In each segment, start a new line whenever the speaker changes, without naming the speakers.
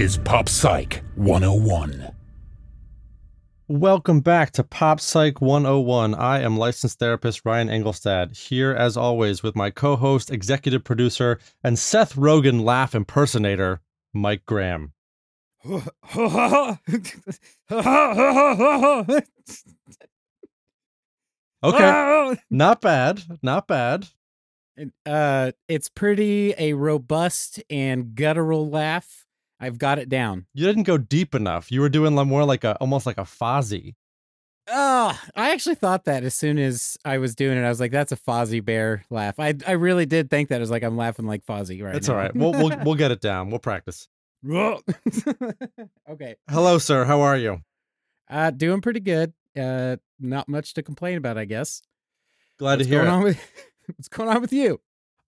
Is Pop Psych 101.
Welcome back to Pop Psych 101. I am licensed therapist Ryan Engelstad, here as always with my co host, executive producer, and Seth Rogen laugh impersonator, Mike Graham. Okay. Not bad. Not bad.
Uh, it's pretty a robust and guttural laugh. I've got it down.
You didn't go deep enough. You were doing more like a almost like a Fozzie.
Ah, I actually thought that as soon as I was doing it, I was like, "That's a Fozzie Bear laugh." I I really did think that. I was like, "I'm laughing like Fozzie right
It's
now."
all right. We'll, we'll we'll get it down. We'll practice.
okay.
Hello, sir. How are you?
Uh, doing pretty good. Uh, not much to complain about, I guess.
Glad
What's
to hear
going
it.
on with What's going on with you?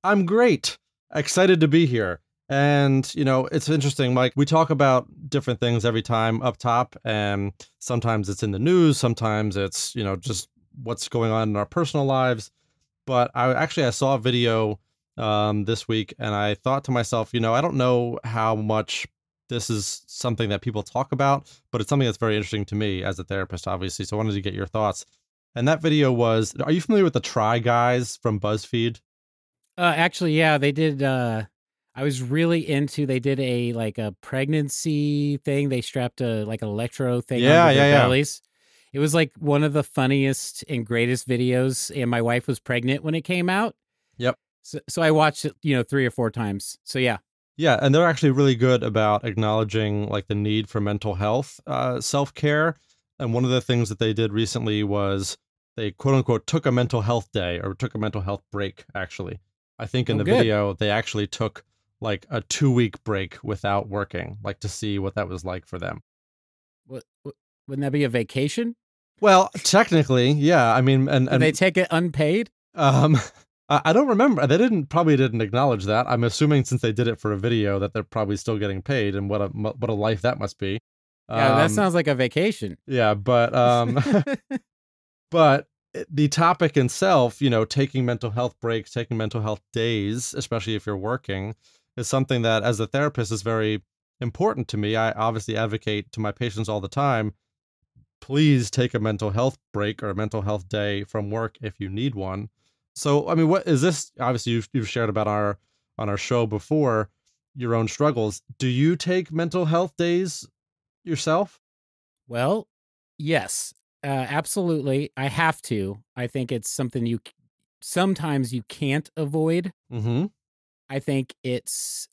I'm great. Excited to be here. And, you know, it's interesting. Like, we talk about different things every time up top, and sometimes it's in the news, sometimes it's, you know, just what's going on in our personal lives. But I actually I saw a video um, this week, and I thought to myself, you know, I don't know how much this is something that people talk about, but it's something that's very interesting to me as a therapist, obviously. So I wanted to get your thoughts. And that video was, are you familiar with the Try Guys from BuzzFeed?
Uh, actually, yeah, they did. Uh, I was really into. They did a like a pregnancy thing. They strapped a like an electro thing
Yeah, yeah, yeah.
bellies. It was like one of the funniest and greatest videos. And my wife was pregnant when it came out.
Yep.
So, so I watched it, you know, three or four times. So yeah,
Yeah, and they're actually really good about acknowledging like the need for mental health uh, self care. And one of the things that they did recently was they quote unquote took a mental health day or took a mental health break. Actually, I think in
Oh,
the
good.
video they actually took like a two week break without working, like to see what that was like for them.
what, what wouldn't that be a vacation?
Well, technically, yeah. I mean, and and
they take it unpaid?
Um, I don't remember. They didn't probably didn't acknowledge that. I'm assuming since they did it for a video that they're probably still getting paid, and what a what a life that must be.
Yeah, that
Um,
sounds like a vacation.
yeah, but um, but the topic itself, you know, taking mental health breaks, taking mental health days, especially if you're working, is something that as a therapist is very important to me. I obviously advocate to my patients all the time. Please take a mental health break or a mental health day from work if you need one. So, I mean, what is this? Obviously, you've, you've shared about our on our show before your own struggles. Do you take mental health days yourself?
Well, yes, uh, absolutely. I have to. I think it's something you sometimes you can't avoid.
Mm-hmm.
I think it's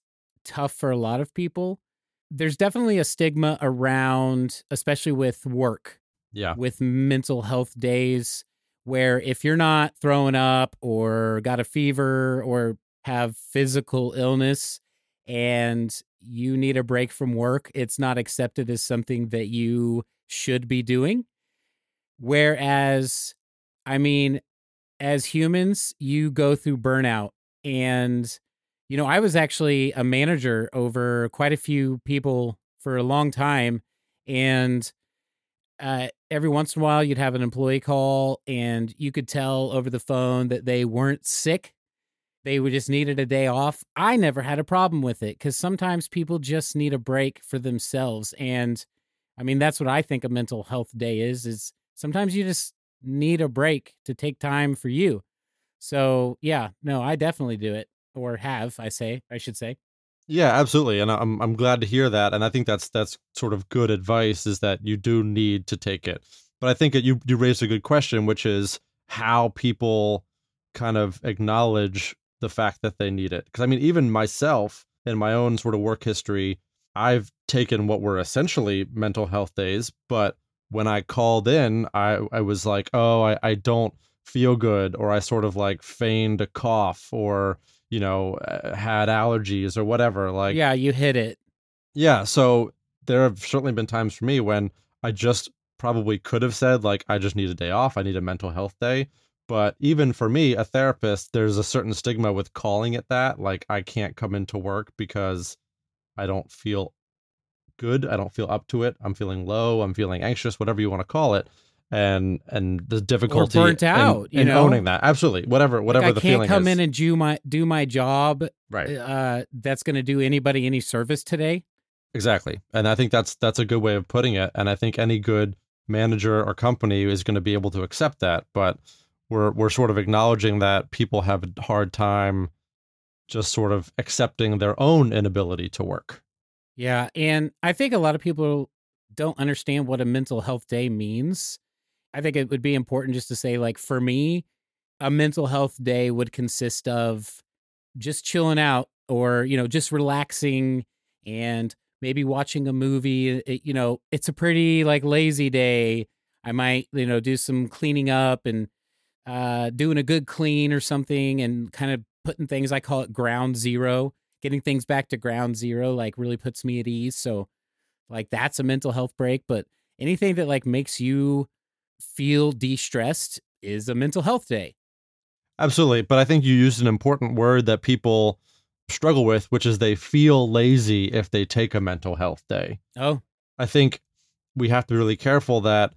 tough for a lot of people. There's definitely a stigma around, especially with work,
Yeah.
with mental health days, where if you're not throwing up or got a fever or have physical illness and you need a break from work, it's not accepted as something that you should be doing. Whereas, I mean, as humans, you go through burnout. And, you know, I was actually a manager over quite a few people for a long time. And uh, every once in a while, you'd have an employee call, and you could tell over the phone that they weren't sick. They would just needed a day off. I never had a problem with it because sometimes people just need a break for themselves. And I mean, that's what I think a mental health day is, is sometimes you just need a break to take time for you. So yeah, no, I definitely do it or have, I say, I should say.
Yeah, absolutely, and I'm I'm glad to hear that, and I think that's that's sort of good advice is that you do need to take it. But I think that you you raised a good question, which is how people kind of acknowledge the fact that they need it. Because I mean, even myself in my own sort of work history, I've taken what were essentially mental health days, but when I called in, I I was like, oh, I I don't feel good, or I sort of like feigned a cough, or you know, uh, had allergies or whatever. Like,
yeah, you hit it.
Yeah. So there have certainly been times for me when I just probably could have said, like, I just need a day off. I need a mental health day. But even for me, a therapist, there's a certain stigma with calling it that. Like, I can't come into work because I don't feel good. I don't feel up to it. I'm feeling low. I'm feeling anxious, whatever you want to call it. And and the difficulty
or burnt out,
in,
you know?
owning that. Absolutely. Whatever whatever
like,
the
I can't
feeling
come
is.
in and do my do my job.
right.
Uh, that's going to do anybody any service today.
Exactly. And I think that's that's a good way of putting it. And I think any good manager or company is going to be able to accept that. But we're we're sort of acknowledging that people have a hard time just sort of accepting their own inability to work.
Yeah, and I think a lot of people don't understand what a mental health day means. I think it would be important just to say like for me, a mental health day would consist of just chilling out or, you know, just relaxing and maybe watching a movie. It- you know, it's a pretty like lazy day. I might, you know, do some cleaning up and uh doing a good clean or something and kind of putting things I call it ground zero getting things back to ground zero like really puts me at ease so like that's a mental health break but anything that like makes you feel de-stressed is a mental health day
Absolutely. But I think you used an important word that people struggle with, which is they feel lazy if they take a mental health day.
oh
I think we have to be really careful that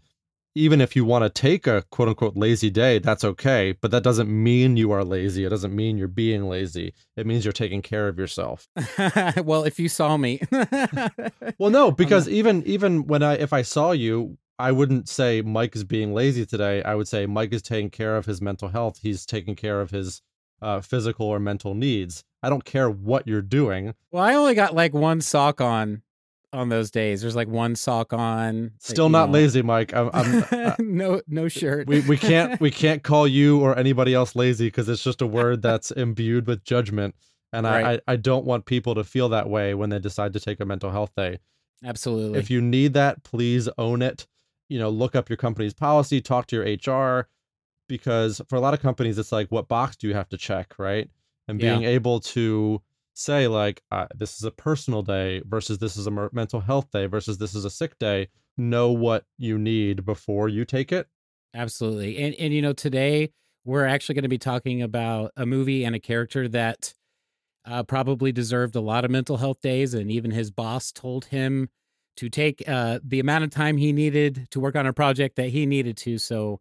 even if you want to take a quote unquote lazy day, that's okay. But that doesn't mean you are lazy. It doesn't mean you're being lazy. It means you're taking care of yourself.
well if you saw me
Well, no, because even even when I if I saw you, I wouldn't say Mike is being lazy today. I would say Mike is taking care of his mental health. He's taking care of his uh, physical or mental needs. I don't care what you're doing.
well i only got like one sock on on those days there's like one sock on
Still not
know.
lazy, Mike. I'm, I'm, uh,
no no shirt
we we can't we can't call you or anybody else lazy because it's just a word that's imbued with judgment and I,
Right.
I i don't want people to feel that way when they decide to take a mental health day
absolutely
if you need that please own it you know look up your company's policy talk to your hr because for a lot of companies it's like what box do you have to check right and
Yeah.
being able to say like uh, this is a personal day versus this is a mer- mental health day versus this is a sick day know what you need before you take it
Absolutely. And and you know, today we're actually going to be talking about a movie and a character that uh, probably deserved a lot of mental health days, and even his boss told him to take uh, the amount of time he needed to work on a project that he needed to. So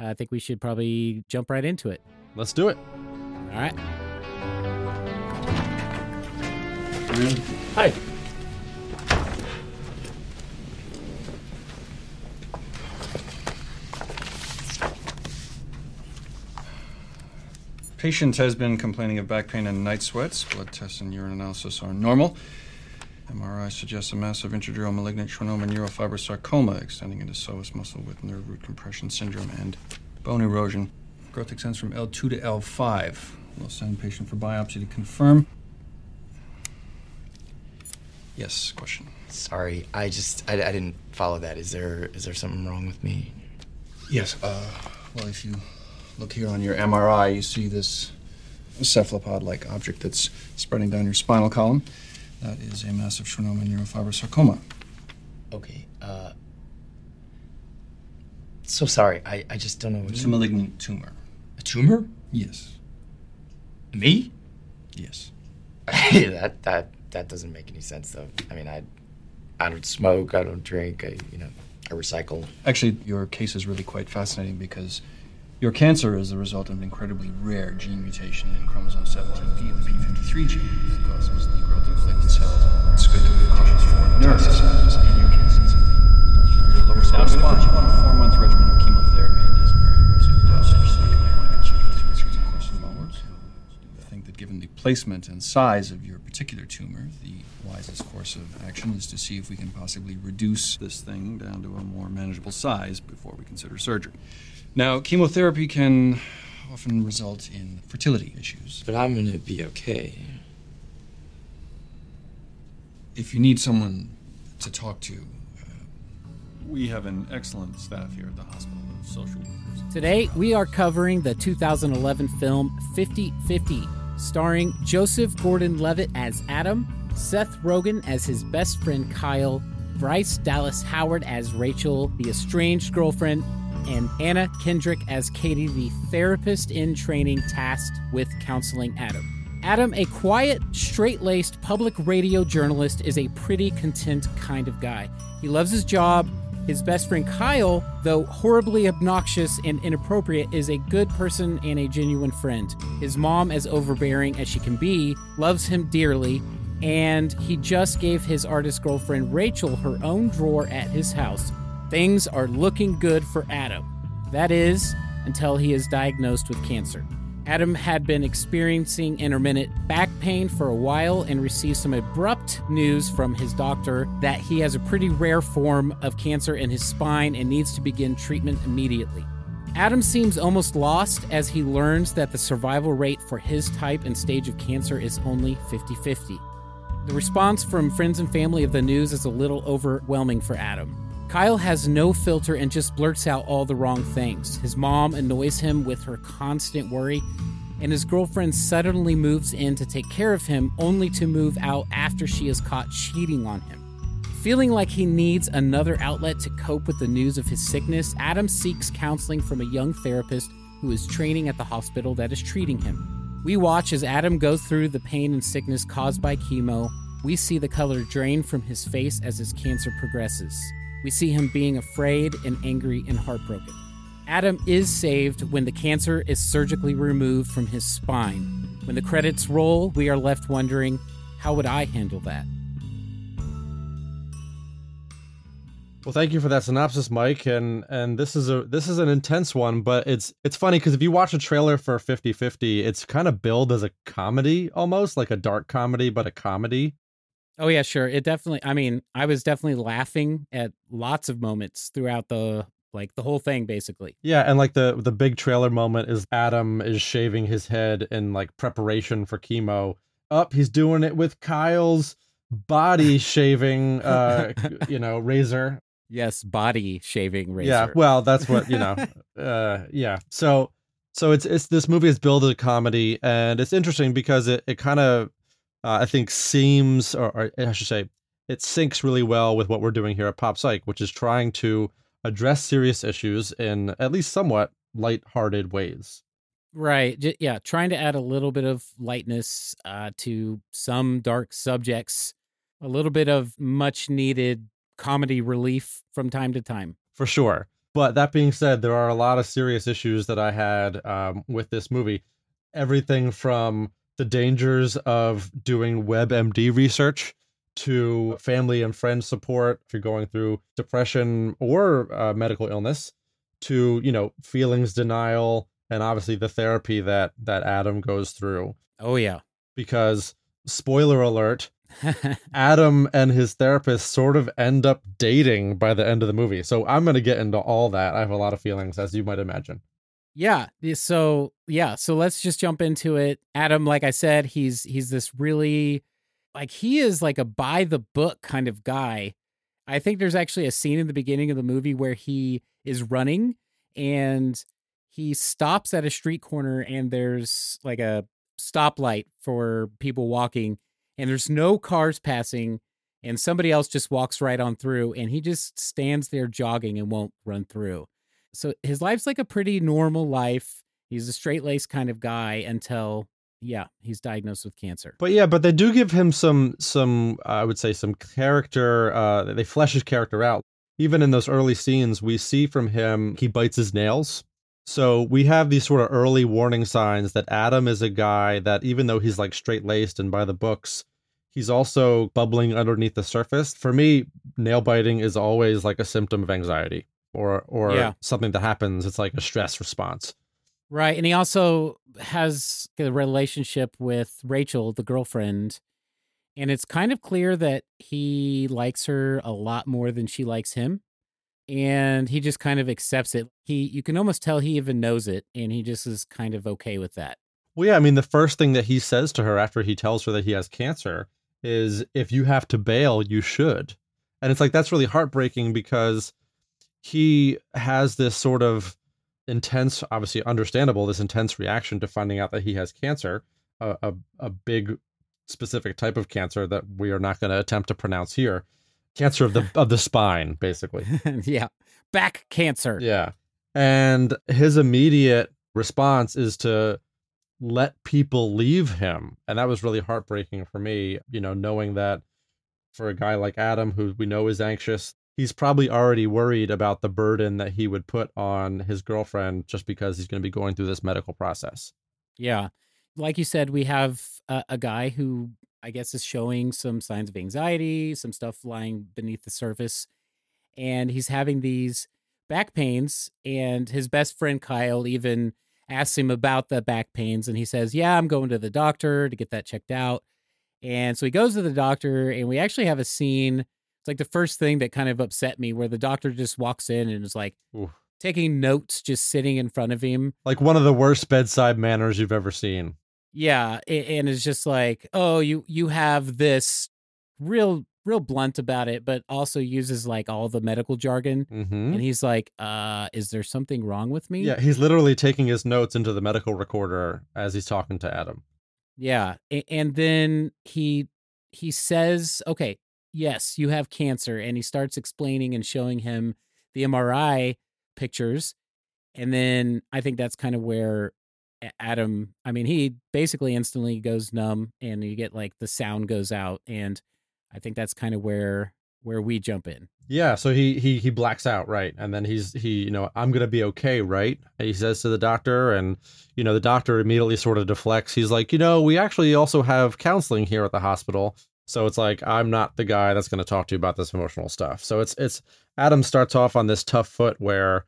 uh, I think we should probably jump right into it.
let's do it
All right.
Hi.
Patient has been complaining of back pain and night sweats. Blood tests and urine analysis are normal. MRI suggests a massive intradural malignant schwannoma neurofibrosarcoma extending into psoas muscle with nerve root compression syndrome and bone erosion. Growth extends from L2 to L5. We'll send patient for biopsy to confirm. Yes, question.
Sorry, I just I, I didn't follow that. Is there is there something wrong with me?
Yes, uh, well, if you look here on your MRI, you see this cephalopod like object that's spreading down your spinal column. That is a massive schwannoma neurofibrosarcoma.
Okay. Uh. So sorry. I I just don't know.
It's a malignant tumor.
a tumor?
Yes.
Me?
Yes.
that that that doesn't make any sense though. I mean, I I don't smoke. I don't drink. I you know I recycle.
Actually, your case is really quite fascinating because your cancer is the result of an incredibly rare gene mutation in chromosome 17p, the p53 gene that causes the cells spine. You a four-month regimen of chemotherapy. To. I think that given the placement and size of your particular tumor, the wisest course of action is to see if we can possibly reduce this thing down to a more manageable size before we consider surgery. Now, chemotherapy can often result in fertility issues.
But I'm gonna be okay.
If you need someone to talk to, uh, we have an excellent staff here at the hospital of social workers.
Today, we are covering the 2011 film 50 50, starring Joseph Gordon Levitt as Adam, Seth Rogen as his best friend Kyle, Bryce Dallas Howard as Rachel, the estranged girlfriend, and Anna Kendrick as Katie, the therapist in training tasked with counseling Adam. Adam, a quiet, straight laced public radio journalist, is a pretty content kind of guy. He loves his job. His best friend Kyle, though horribly obnoxious and inappropriate, is a good person and a genuine friend. His mom, as overbearing as she can be, loves him dearly, and he just gave his artist girlfriend Rachel her own drawer at his house. Things are looking good for Adam. That is, until he is diagnosed with cancer. Adam had been experiencing intermittent back pain for a while and received some abrupt news from his doctor that he has a pretty rare form of cancer in his spine and needs to begin treatment immediately. Adam seems almost lost as he learns that the survival rate for his type and stage of cancer is only 50 50. The response from friends and family of the news is a little overwhelming for Adam. Kyle has no filter and just blurts out all the wrong things. His mom annoys him with her constant worry, and his girlfriend suddenly moves in to take care of him, only to move out after she is caught cheating on him. Feeling like he needs another outlet to cope with the news of his sickness, Adam seeks counseling from a young therapist who is training at the hospital that is treating him. We watch as Adam goes through the pain and sickness caused by chemo. We see the color drain from his face as his cancer progresses. We see him being afraid and angry and heartbroken. Adam is saved when the cancer is surgically removed from his spine. When the credits roll, we are left wondering, how would I handle that?
Well, thank you for that synopsis, Mike. And and this is a this is an intense one, but it's it's funny because if you watch a trailer for 50-50, it's kind of billed as a comedy almost, like a dark comedy, but a comedy.
Oh yeah, sure. It definitely. I mean, I was definitely laughing at lots of moments throughout the like the whole thing, basically.
Yeah, and like the the big trailer moment is Adam is shaving his head in like preparation for chemo. Up, he's doing it with Kyle's body shaving, uh, you know, razor.
Yes, body shaving razor.
Yeah, well, that's what you know. uh, yeah, so so it's it's this movie is billed as a comedy, and it's interesting because it it kind of uh, I think seems, or, or, I should say, it syncs really well with what we're doing here at Pop Psych, which is trying to address serious issues in at least somewhat light-hearted ways.
Right. Yeah. Trying to add a little bit of lightness uh, to some dark subjects, a little bit of much needed comedy relief from time to time.
For sure. But that being said, there are a lot of serious issues that I had um, with this movie. Everything from the dangers of doing WebMD research to family and friend support if you're going through depression or uh, medical illness to you know feelings denial and obviously the therapy that that adam goes through.
Oh yeah.
Because spoiler alert adam and his therapist sort of end up dating by the end of the movie. So i'm going to get into all that. I have a lot of feelings as you might imagine
yeah. So yeah. So let's just jump into it. Adam, like I said, he's he's this really like he is like a by the book kind of guy. I think there's actually a scene in the beginning of the movie where he is running and he stops at a street corner and there's like a stoplight for people walking and there's no cars passing and somebody else just walks right on through and he just stands there jogging and won't run through so his life's like a pretty normal life. He's a straight laced kind of guy until yeah, he's diagnosed with cancer.
But yeah, but they do give him some some I would say some character. Uh, they flesh his character out. Even in those early scenes, we see from him he bites his nails. So we have these sort of early warning signs that Adam is a guy that even though he's like straight laced and by the books, he's also bubbling underneath the surface. For me, nail biting is always like a symptom of anxiety or or yeah. something that happens it's like a stress response.
Right and he also has a relationship with rachel the girlfriend and it's kind of clear that he likes her a lot more than she likes him and he just kind of accepts it. He you can almost tell he even knows it and he just is kind of okay with that.
Well yeah i mean the first thing that he says to her after he tells her that he has cancer is if you have to bail you should. And it's like that's really heartbreaking because he has this sort of intense, obviously understandable, this intense reaction to finding out that he has cancer. a, a, a big specific type of cancer that we are not going to attempt to pronounce here. Cancer of the of the spine, basically.
yeah. Back cancer.
Yeah. And his immediate response is to let people leave him. And that was really heartbreaking for me, you know, knowing that for a guy like Adam, who we know is anxious, he's probably already worried about the burden that he would put on his girlfriend just because he's going to be going through this medical process.
Yeah. Like you said, we have a, a guy who I guess is showing some signs of anxiety, some stuff lying beneath the surface. And he's having these back pains. And his best friend Kyle even asks him about the back pains. And he says, Yeah, I'm going to the doctor to get that checked out. And so he goes to the doctor, and we actually have a scene. It's like the first thing that kind of upset me where the doctor just walks in and is like, taking notes just sitting in front of him.
Like one of the worst bedside manners you've ever seen.
Yeah, and it's just like, oh, you you have this real real blunt about it, but also uses like all the medical jargon.
Mm-hmm.
And he's like, uh, is there something wrong with me?
Yeah, he's literally taking his notes into the medical recorder as he's talking to Adam.
Yeah. And then he he says, okay, yes, you have cancer. And he starts explaining and showing him the MRI pictures. And then I think that's kind of where Adam, I mean, he basically instantly goes numb and you get like the sound goes out. And I think that's kind of where where we jump in.
Yeah, so he he he blacks out, right? And then he's he, you know, I'm gonna be okay, right? He says to the doctor, and you know, the doctor immediately sort of deflects. He's like, you know, we actually also have counseling here at the hospital. So it's like I'm not the guy that's gonna talk to you about this emotional stuff. So it's it's Adam starts off on this tough foot where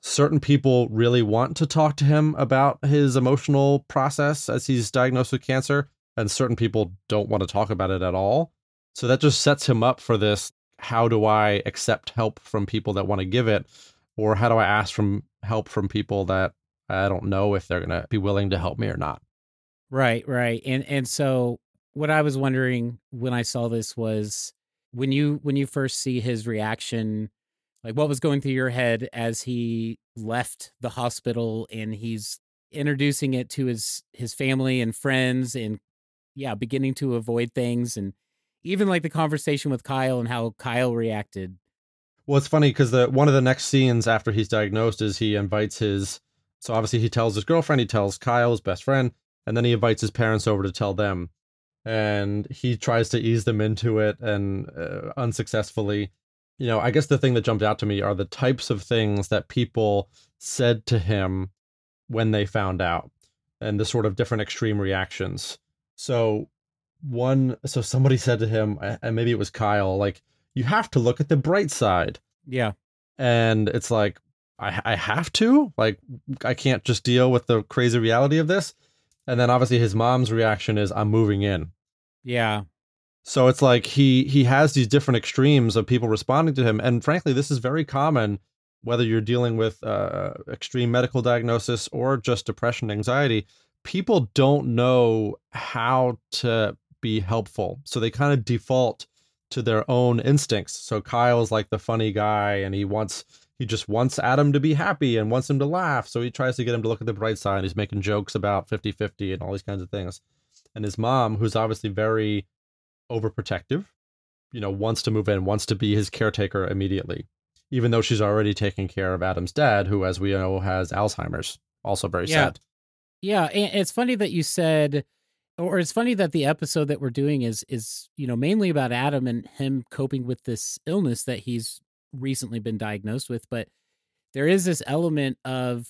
certain people really want to talk to him about his emotional process as he's diagnosed with cancer, and certain people don't want to talk about it at all. So that just sets him up for this how do I accept help from people that want to give it? Or how do I ask from help from people that I don't know if they're going to be willing to help me or not?
Right, right. And and so what I was wondering when I saw this was when you when you first see his reaction, like what was going through your head as he left the hospital and he's introducing it to his his family and friends and yeah, beginning to avoid things and even like the conversation with Kyle and how Kyle reacted.
Well, it's funny because the one of the next scenes after he's diagnosed is he invites his. So obviously he tells his girlfriend, he tells Kyle, his best friend, and then he invites his parents over to tell them, and he tries to ease them into it, and uh, unsuccessfully. You know, I guess the thing that jumped out to me are the types of things that people said to him when they found out, and the sort of different extreme reactions. So one, so somebody said to him, and maybe it was Kyle, like you have to look at the bright side.
Yeah.
And it's like, I, I have to? Like, I can't just deal with the crazy reality of this. And then obviously his mom's reaction is, I'm moving in.
Yeah.
So it's like he he has these different extremes of people responding to him. And frankly, this is very common, whether you're dealing with uh, extreme medical diagnosis or just depression, anxiety. People don't know how to be helpful. So they kind of default to their own instincts. So Kyle's like the funny guy and he wants he just wants Adam to be happy and wants him to laugh. So he tries to get him to look at the bright side. He's making jokes about 50-50 and all these kinds of things. And his mom, who's obviously very overprotective, you know, wants to move in, wants to be his caretaker immediately. Even though she's already taking care of Adam's dad, who as we know has Alzheimer's. Also very
Yeah.
sad.
Yeah, and it's funny that you said or it's funny that the episode that we're doing is is, you know, mainly about Adam and him coping with this illness that he's recently been diagnosed with, but there is this element of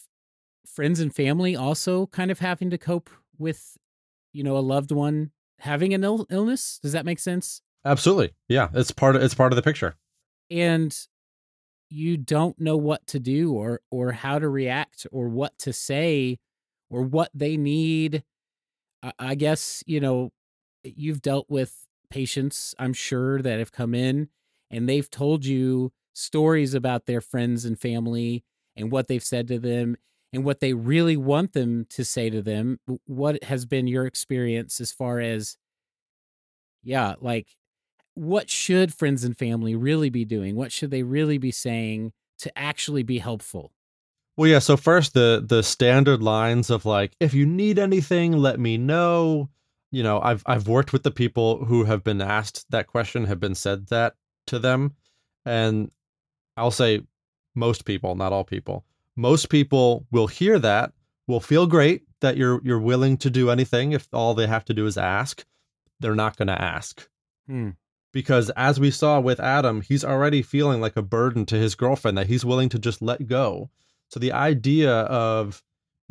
friends and family also kind of having to cope with, you know, a loved one having an Ill- illness. Does that make sense?
Absolutely. Yeah. It's part of it's part of the picture.
and you don't know what to do or or how to react or what to say or what they need I, I guess you know you've dealt with patients i'm sure that have come in and they've told you stories about their friends and family and what they've said to them and what they really want them to say to them what has been your experience as far as yeah like what should friends and family really be doing? What should they really be saying to actually be helpful?
Well, yeah. So first, the the standard lines of like, if you need anything, let me know. You know, I've I've worked with the people who have been asked that question, have been said that to them, and I'll say most people, not all people. Most people will hear that, will feel great that you're you're willing to do anything if all they have to do is ask. They're not going to ask.
Hmm.
Because as we saw with Adam, he's already feeling like a burden to his girlfriend that he's willing to just let go. So the idea of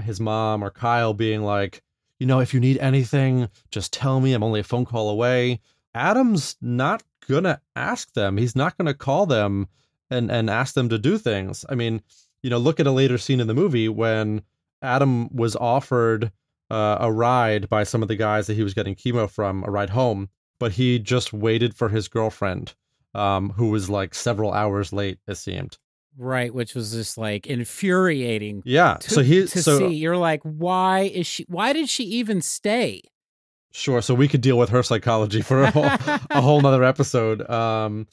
his mom or Kyle being like, you know, if you need anything, just tell me. I'm only a phone call away. Adam's not gonna ask them. He's not gonna call them and and ask them to do things. I mean, you know, look at a later scene in the movie when Adam was offered uh, a ride by some of the guys that he was getting chemo from, a ride home, but he just waited for his girlfriend, um, who was like several hours late. It seemed.
Right, which was just like infuriating.
Yeah.
To,
so he
to
so
see you're like, why is she? Why did she even stay?
Sure. So we could deal with her psychology for a whole a whole nother episode. Um,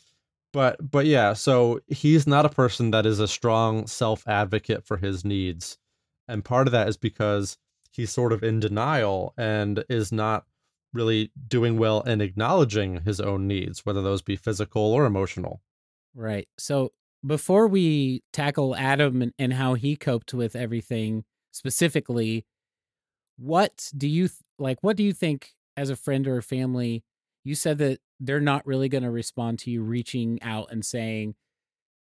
but but yeah. So he's not a person that is a strong self advocate for his needs, and part of that is because he's sort of in denial and is not really doing well in acknowledging his own needs, whether those be physical or emotional.
Right. So before we tackle Adam and, and how he coped with everything specifically, what do you like? What do you think as a friend or a family? You said that they're not really going to respond to you reaching out and saying,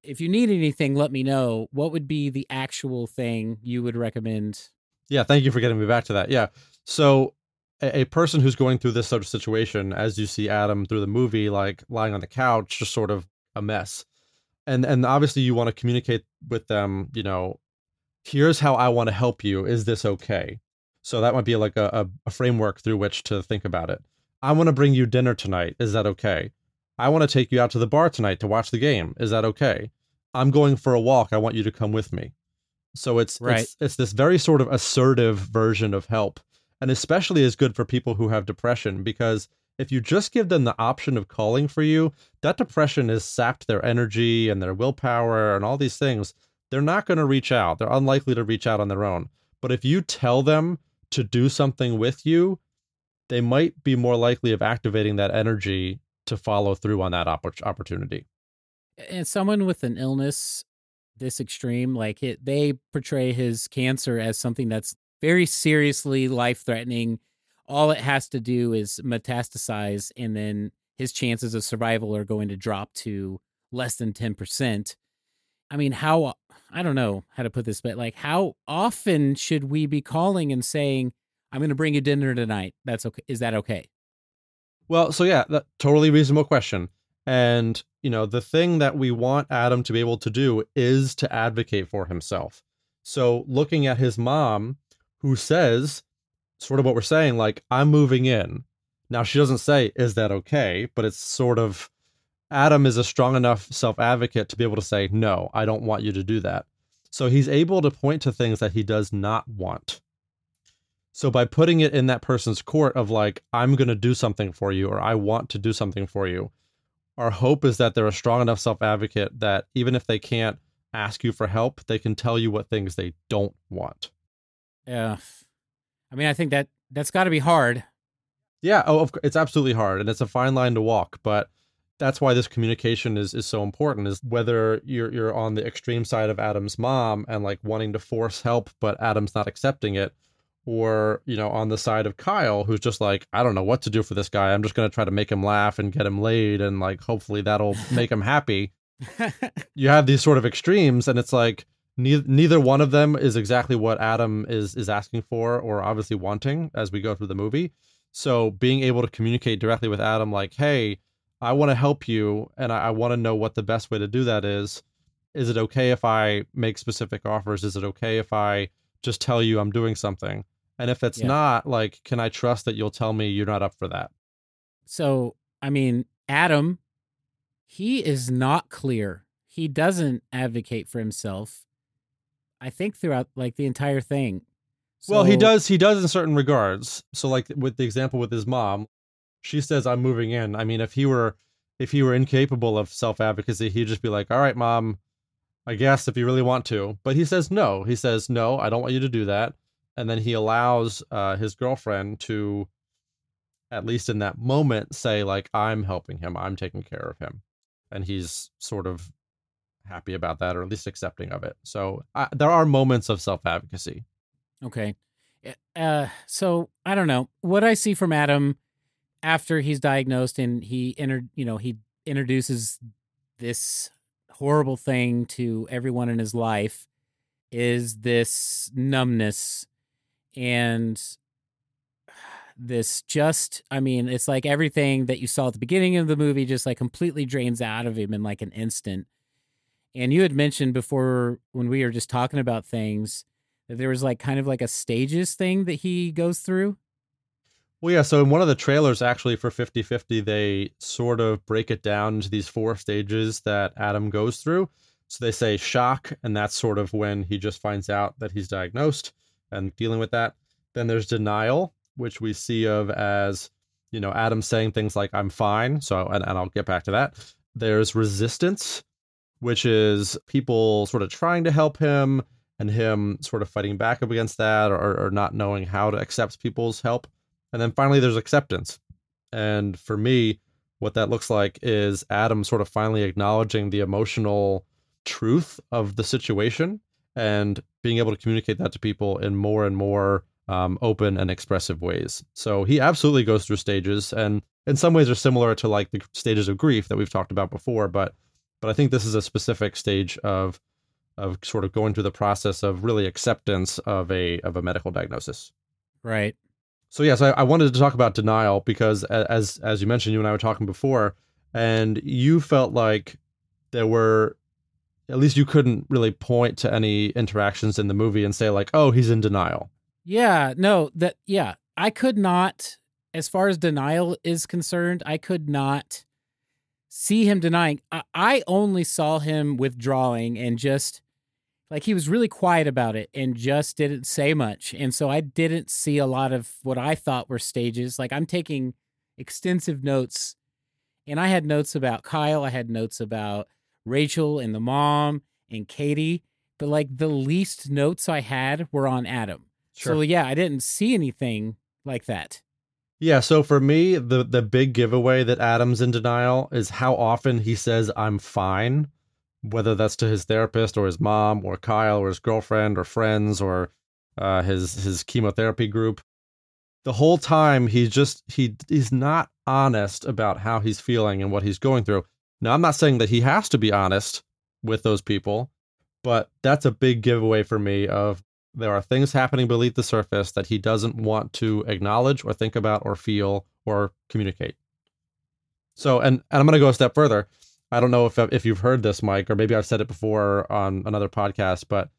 if you need anything, let me know. What would be the actual thing you would recommend?
Yeah, thank you for getting me back to that. Yeah. So a, a person who's going through this sort of situation, as you see Adam through the movie, like lying on the couch, just sort of a mess. And and obviously you want to communicate with them, you know, here's how I want to help you. Is this okay? So that might be like a, a, a framework through which to think about it. I want to bring you dinner tonight. Is that okay? I want to take you out to the bar tonight to watch the game. Is that okay? I'm going for a walk. I want you to come with me. So it's
Right.
it's it's this very sort of assertive version of help, and especially is good for people who have depression because if you just give them the option of calling for you, that depression has sapped their energy and their willpower and all these things. They're not going to reach out. They're unlikely to reach out on their own. But if you tell them to do something with you, they might be more likely of activating that energy to follow through on that oppor- opportunity.
and someone with an illness this extreme like it they portray his cancer as something that's very seriously life threatening all it has to do is metastasize and then his chances of survival are going to drop to less than 10% i mean how i don't know how to put this but like how often should we be calling and saying i'm going to bring you dinner tonight that's okay is that okay
Well, so yeah, that totally reasonable question. And, you know, the thing that we want Adam to be able to do is to advocate for himself. So looking at his mom, who says sort of what we're saying, like, I'm moving in. Now, she doesn't say, is that okay? But it's sort of Adam is a strong enough self advocate to be able to say, no, I don't want you to do that. So he's able to point to things that he does not want. So by putting it in that person's court of like, I'm going to do something for you, or I want to do something for you, our hope is that they're a strong enough self advocate that even if they can't ask you for help, they can tell you what things they don't want.
yeah i mean i think that that's got to be hard
Yeah, oh, of, it's absolutely hard, and it's a fine line to walk. But that's why this communication is is so important. Is whether you're you're on the extreme side of Adam's mom and like wanting to force help, but Adam's not accepting it, or you know on the side of Kyle who's just like I don't know what to do for this guy. I'm just gonna try to make him laugh and get him laid, and like hopefully that'll make him happy. You have these sort of extremes, and it's like neither neither one of them is exactly what Adam is is asking for or obviously wanting as we go through the movie. So being able to communicate directly with Adam, like, hey, I want to help you and I, I want to know what the best way to do that is. Is it okay if I make specific offers? Is it okay if I just tell you I'm doing something? And if it's
Yeah.
not, like, can I trust that you'll tell me you're not up for that?
So, I mean, Adam, he is not clear. He doesn't advocate for himself. I think throughout like the entire thing.
well, he does. He does in certain regards. So, like with the example with his mom, she says, "I'm moving in." I mean, if he were, if he were incapable of self advocacy, he'd just be like, "All right, mom, I guess if you really want to. But he says no. He says, no, I don't want you to do that. And then he allows uh, his girlfriend to, at least in that moment, say, like, I'm helping him, I'm taking care of him. And he's sort of happy about that, or at least accepting of it. So uh, there are moments of self advocacy.
Okay. Uh, so I don't know what I see from Adam after he's diagnosed and he entered, you know, he introduces this horrible thing to everyone in his life is this numbness and this just i mean it's like everything that you saw at the beginning of the movie just like completely drains out of him in like an instant and you had mentioned before when we were just talking about things that there was like kind of like a stages thing that he goes through
well, yeah. So in one of the trailers, actually for 50 50, they sort of break it down into these four stages that Adam goes through. So they say shock, and that's sort of when he just finds out that he's diagnosed and dealing with that. Then there's denial, which we see of as, you know, Adam saying things like, I'm fine. So, and, and I'll get back to that. There's resistance, which is people sort of trying to help him and him sort of fighting back up against that or, or not knowing how to accept people's help. And then finally, there's acceptance. And for me, what that looks like is Adam sort of finally acknowledging the emotional truth of the situation and being able to communicate that to people in more and more um, open and expressive ways. So he absolutely goes through stages, and in some ways are similar to like the stages of grief that we've talked about before. But but I think this is a specific stage of of sort of going through the process of really acceptance of a of a medical diagnosis.
Right.
So yes, I, I, wanted to talk about denial because as as you mentioned, you and I were talking before, and you felt like there were at least you couldn't really point to any interactions in the movie and say like, oh, he's in denial.
Yeah, no, that yeah, I could not as far as denial is concerned, I could not see him denying. I, I only saw him withdrawing and just like he was really quiet about it and just didn't say much. And so I didn't see a lot of what I thought were stages. Like I'm taking extensive notes and I had notes about Kyle, I had notes about Rachel and the mom and Katie, but like the least notes I had were on Adam. Sure. So yeah, I didn't see anything like that.
Yeah, so for me, the the big giveaway that Adam's in denial is how often he says I'm fine whether that's to his therapist or his mom or Kyle or his girlfriend or friends or uh, his his chemotherapy group. The whole time he's just he he's not honest about how he's feeling and what he's going through. Now I'm not saying that he has to be honest with those people, but that's a big giveaway for me of there are things happening beneath the surface that he doesn't want to acknowledge or think about or feel or communicate. So and, and I'm going to go a step further. I don't know if if you've heard this, Mike, or maybe I've said it before on another podcast, but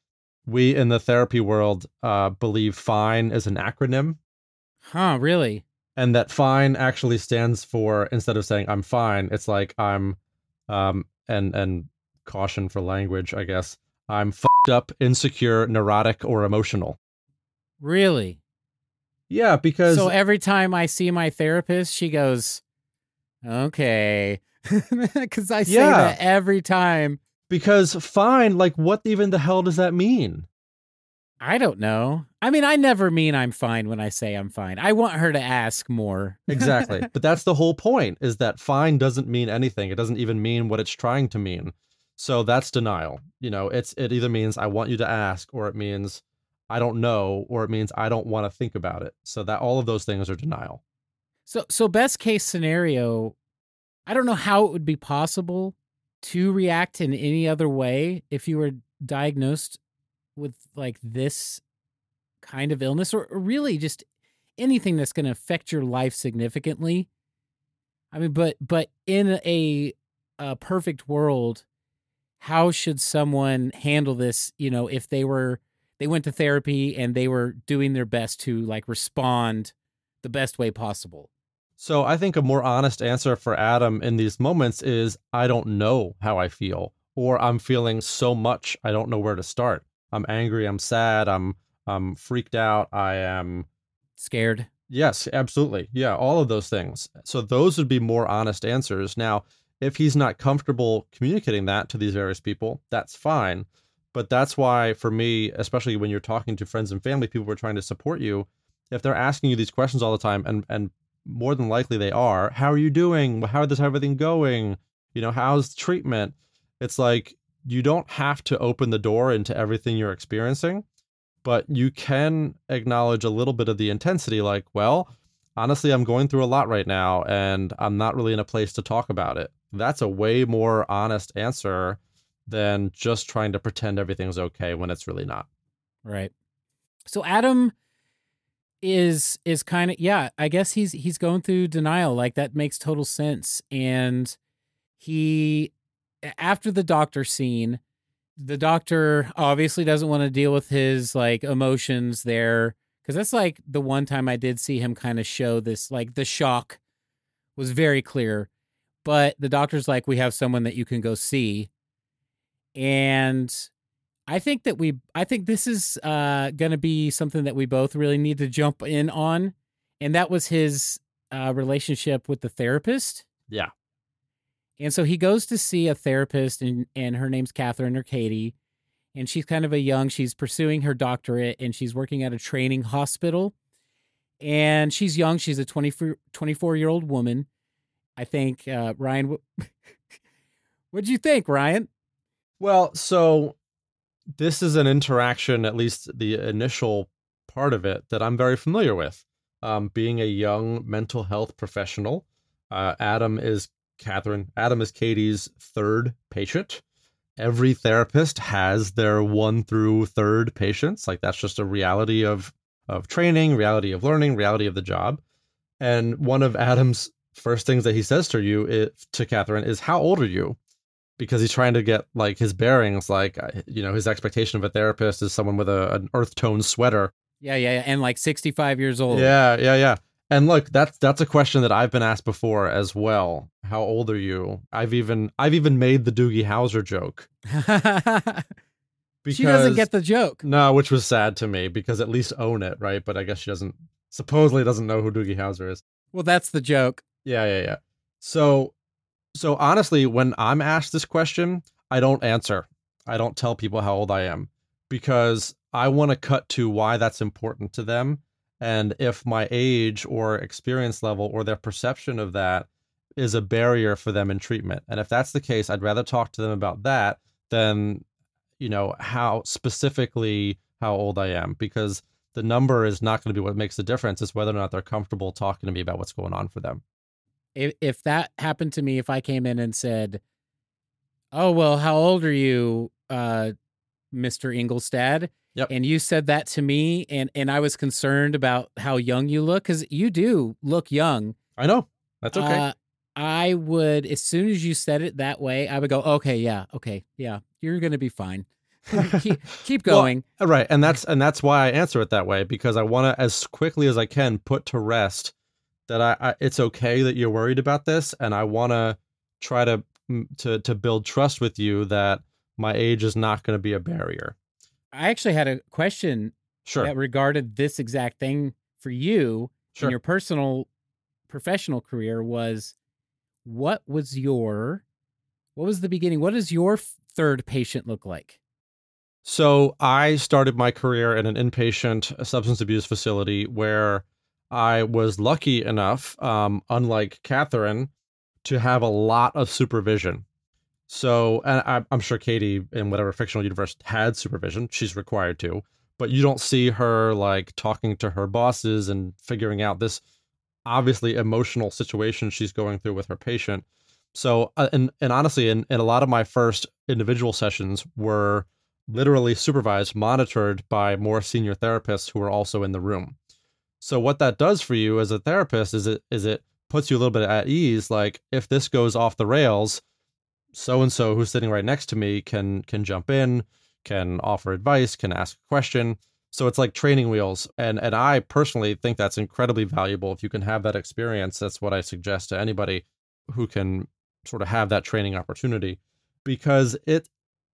we in the therapy world uh, believe FINE is an acronym.
Huh? Really?
And that FINE actually stands for instead of saying I'm fine, it's like I'm, um, and and caution for language, I guess. I'm fucked up, insecure, neurotic, or emotional.
Really?
Yeah, because
so every time I see my therapist, she goes, "Okay." Because I say yeah. that every time.
Because fine, like what even the hell does that mean?
I don't know. I mean, I never mean I'm fine when I say I'm fine. I want her to ask more.
exactly. But that's the whole point is that fine doesn't mean anything. It doesn't even mean what it's trying to mean. So that's denial. You know, it's it either means I want you to ask or it means I don't know or it means I don't want to think about it. So that all of those things are denial.
So so best case scenario, I don't know how it would be possible to react in any other way if you were diagnosed with like this kind of illness or, really just anything that's going to affect your life significantly. I mean, but but in a, a perfect world, how should someone handle this? You know, if they were they went to therapy and they were doing their best to like respond the best way possible.
So I think a more honest answer for Adam in these moments is I don't know how I feel or I'm feeling so much I don't know where to start. I'm angry, I'm sad, I'm I'm freaked out, I am
scared.
Yes, absolutely. Yeah, all of those things. So those would be more honest answers. Now, if he's not comfortable communicating that to these various people, that's fine. But that's why, for me, especially when you're talking to friends and family, people who are trying to support you, if they're asking you these questions all the time, and and more than likely they are, how are you doing? How is everything going? You know, how's treatment? It's like you don't have to open the door into everything you're experiencing, but you can acknowledge a little bit of the intensity, like, well, honestly, I'm going through a lot right now, and I'm not really in a place to talk about it. That's a way more honest answer than just trying to pretend everything's okay when it's really not.
Right. So Adam is is kind of yeah, I guess he's he's going through denial. Like that makes total sense. And he after the doctor scene, the doctor obviously doesn't want to deal with his like emotions there because that's like the one time I did see him kind of show this like the shock was very clear. But the doctor's like, we have someone that you can go see. And I think that we I think this is uh gonna be something that we both really need to jump in on. And that was his uh relationship with the therapist.
Yeah.
And so he goes to see a therapist and and her name's Catherine or Katie. And she's kind of a young, she's pursuing her doctorate and she's working at a training hospital. And she's young, she's a 24, 24 year old woman. I think uh Ryan What'd you think, Ryan?
Well, so this is an interaction, at least the initial part of it, that I'm very familiar with. Um, being a young mental health professional, uh, Adam is Catherine. Adam is Katie's third patient. Every therapist has their one through third patients. Like that's just a reality of of training, reality of learning, reality of the job. And one of Adam's first things that he says to you to Catherine is, "How old are you?" because he's trying to get like his bearings like you know his expectation of a therapist is someone with a, an earth tone sweater
yeah yeah and like 65 years old
yeah yeah yeah and look that's that's a question that i've been asked before as well how old are you? I've even i've even made the doogie howser joke.
Because, she doesn't get the joke.
No which was sad to me because at least own it right? But i guess she doesn't supposedly doesn't know who doogie howser is.
Well that's the joke.
Yeah yeah yeah. So so honestly, when I'm asked this question, I don't answer. I don't tell people how old I am because I want to cut to why that's important to them. And if my age or experience level or their perception of that is a barrier for them in treatment. And if that's the case, I'd rather talk to them about that than, you know, how specifically how old I am because the number is not going to be what makes the difference. It's whether or not they're comfortable talking to me about what's going on for them
if if that happened to me, if I came in and said, "Oh well, how old are you, uh, Mister Engelstad?"
Yep.
And you said that to me, and and I was concerned about how young you look because you do look young.
I know that's okay. Uh,
I would, as soon as you said it that way, I would go, "Okay, yeah, okay, yeah, you're gonna be fine." keep, keep going.
Well, right, and that's and that's why I answer it that way because I want to, as quickly as I can, put to rest that I, I it's okay that you're worried about this, and I want to try to mm, to to build trust with you that my age is not going to be a barrier.
I actually had a question
sure.
that regarded this exact thing for you
sure.
in your personal professional career was what was your what was the beginning what does your third patient look like
so i started my career in an inpatient substance abuse facility where I was lucky enough, um, unlike Catherine, to have a lot of supervision. So, and I, I'm sure Katie in whatever fictional universe had supervision. She's required to, but you don't see her like talking to her bosses and figuring out this obviously emotional situation she's going through with her patient. So, uh, and and honestly, in, in a lot of my first individual sessions were literally supervised, monitored by more senior therapists who were also in the room. So what that does for you as a therapist is it is it puts you a little bit at ease. Like if this goes off the rails, so and so who's sitting right next to me can can jump in, can offer advice, can ask a question. So it's like training wheels. And and I personally think that's incredibly valuable. If you can have that experience, that's what I suggest to anybody who can sort of have that training opportunity. Because it,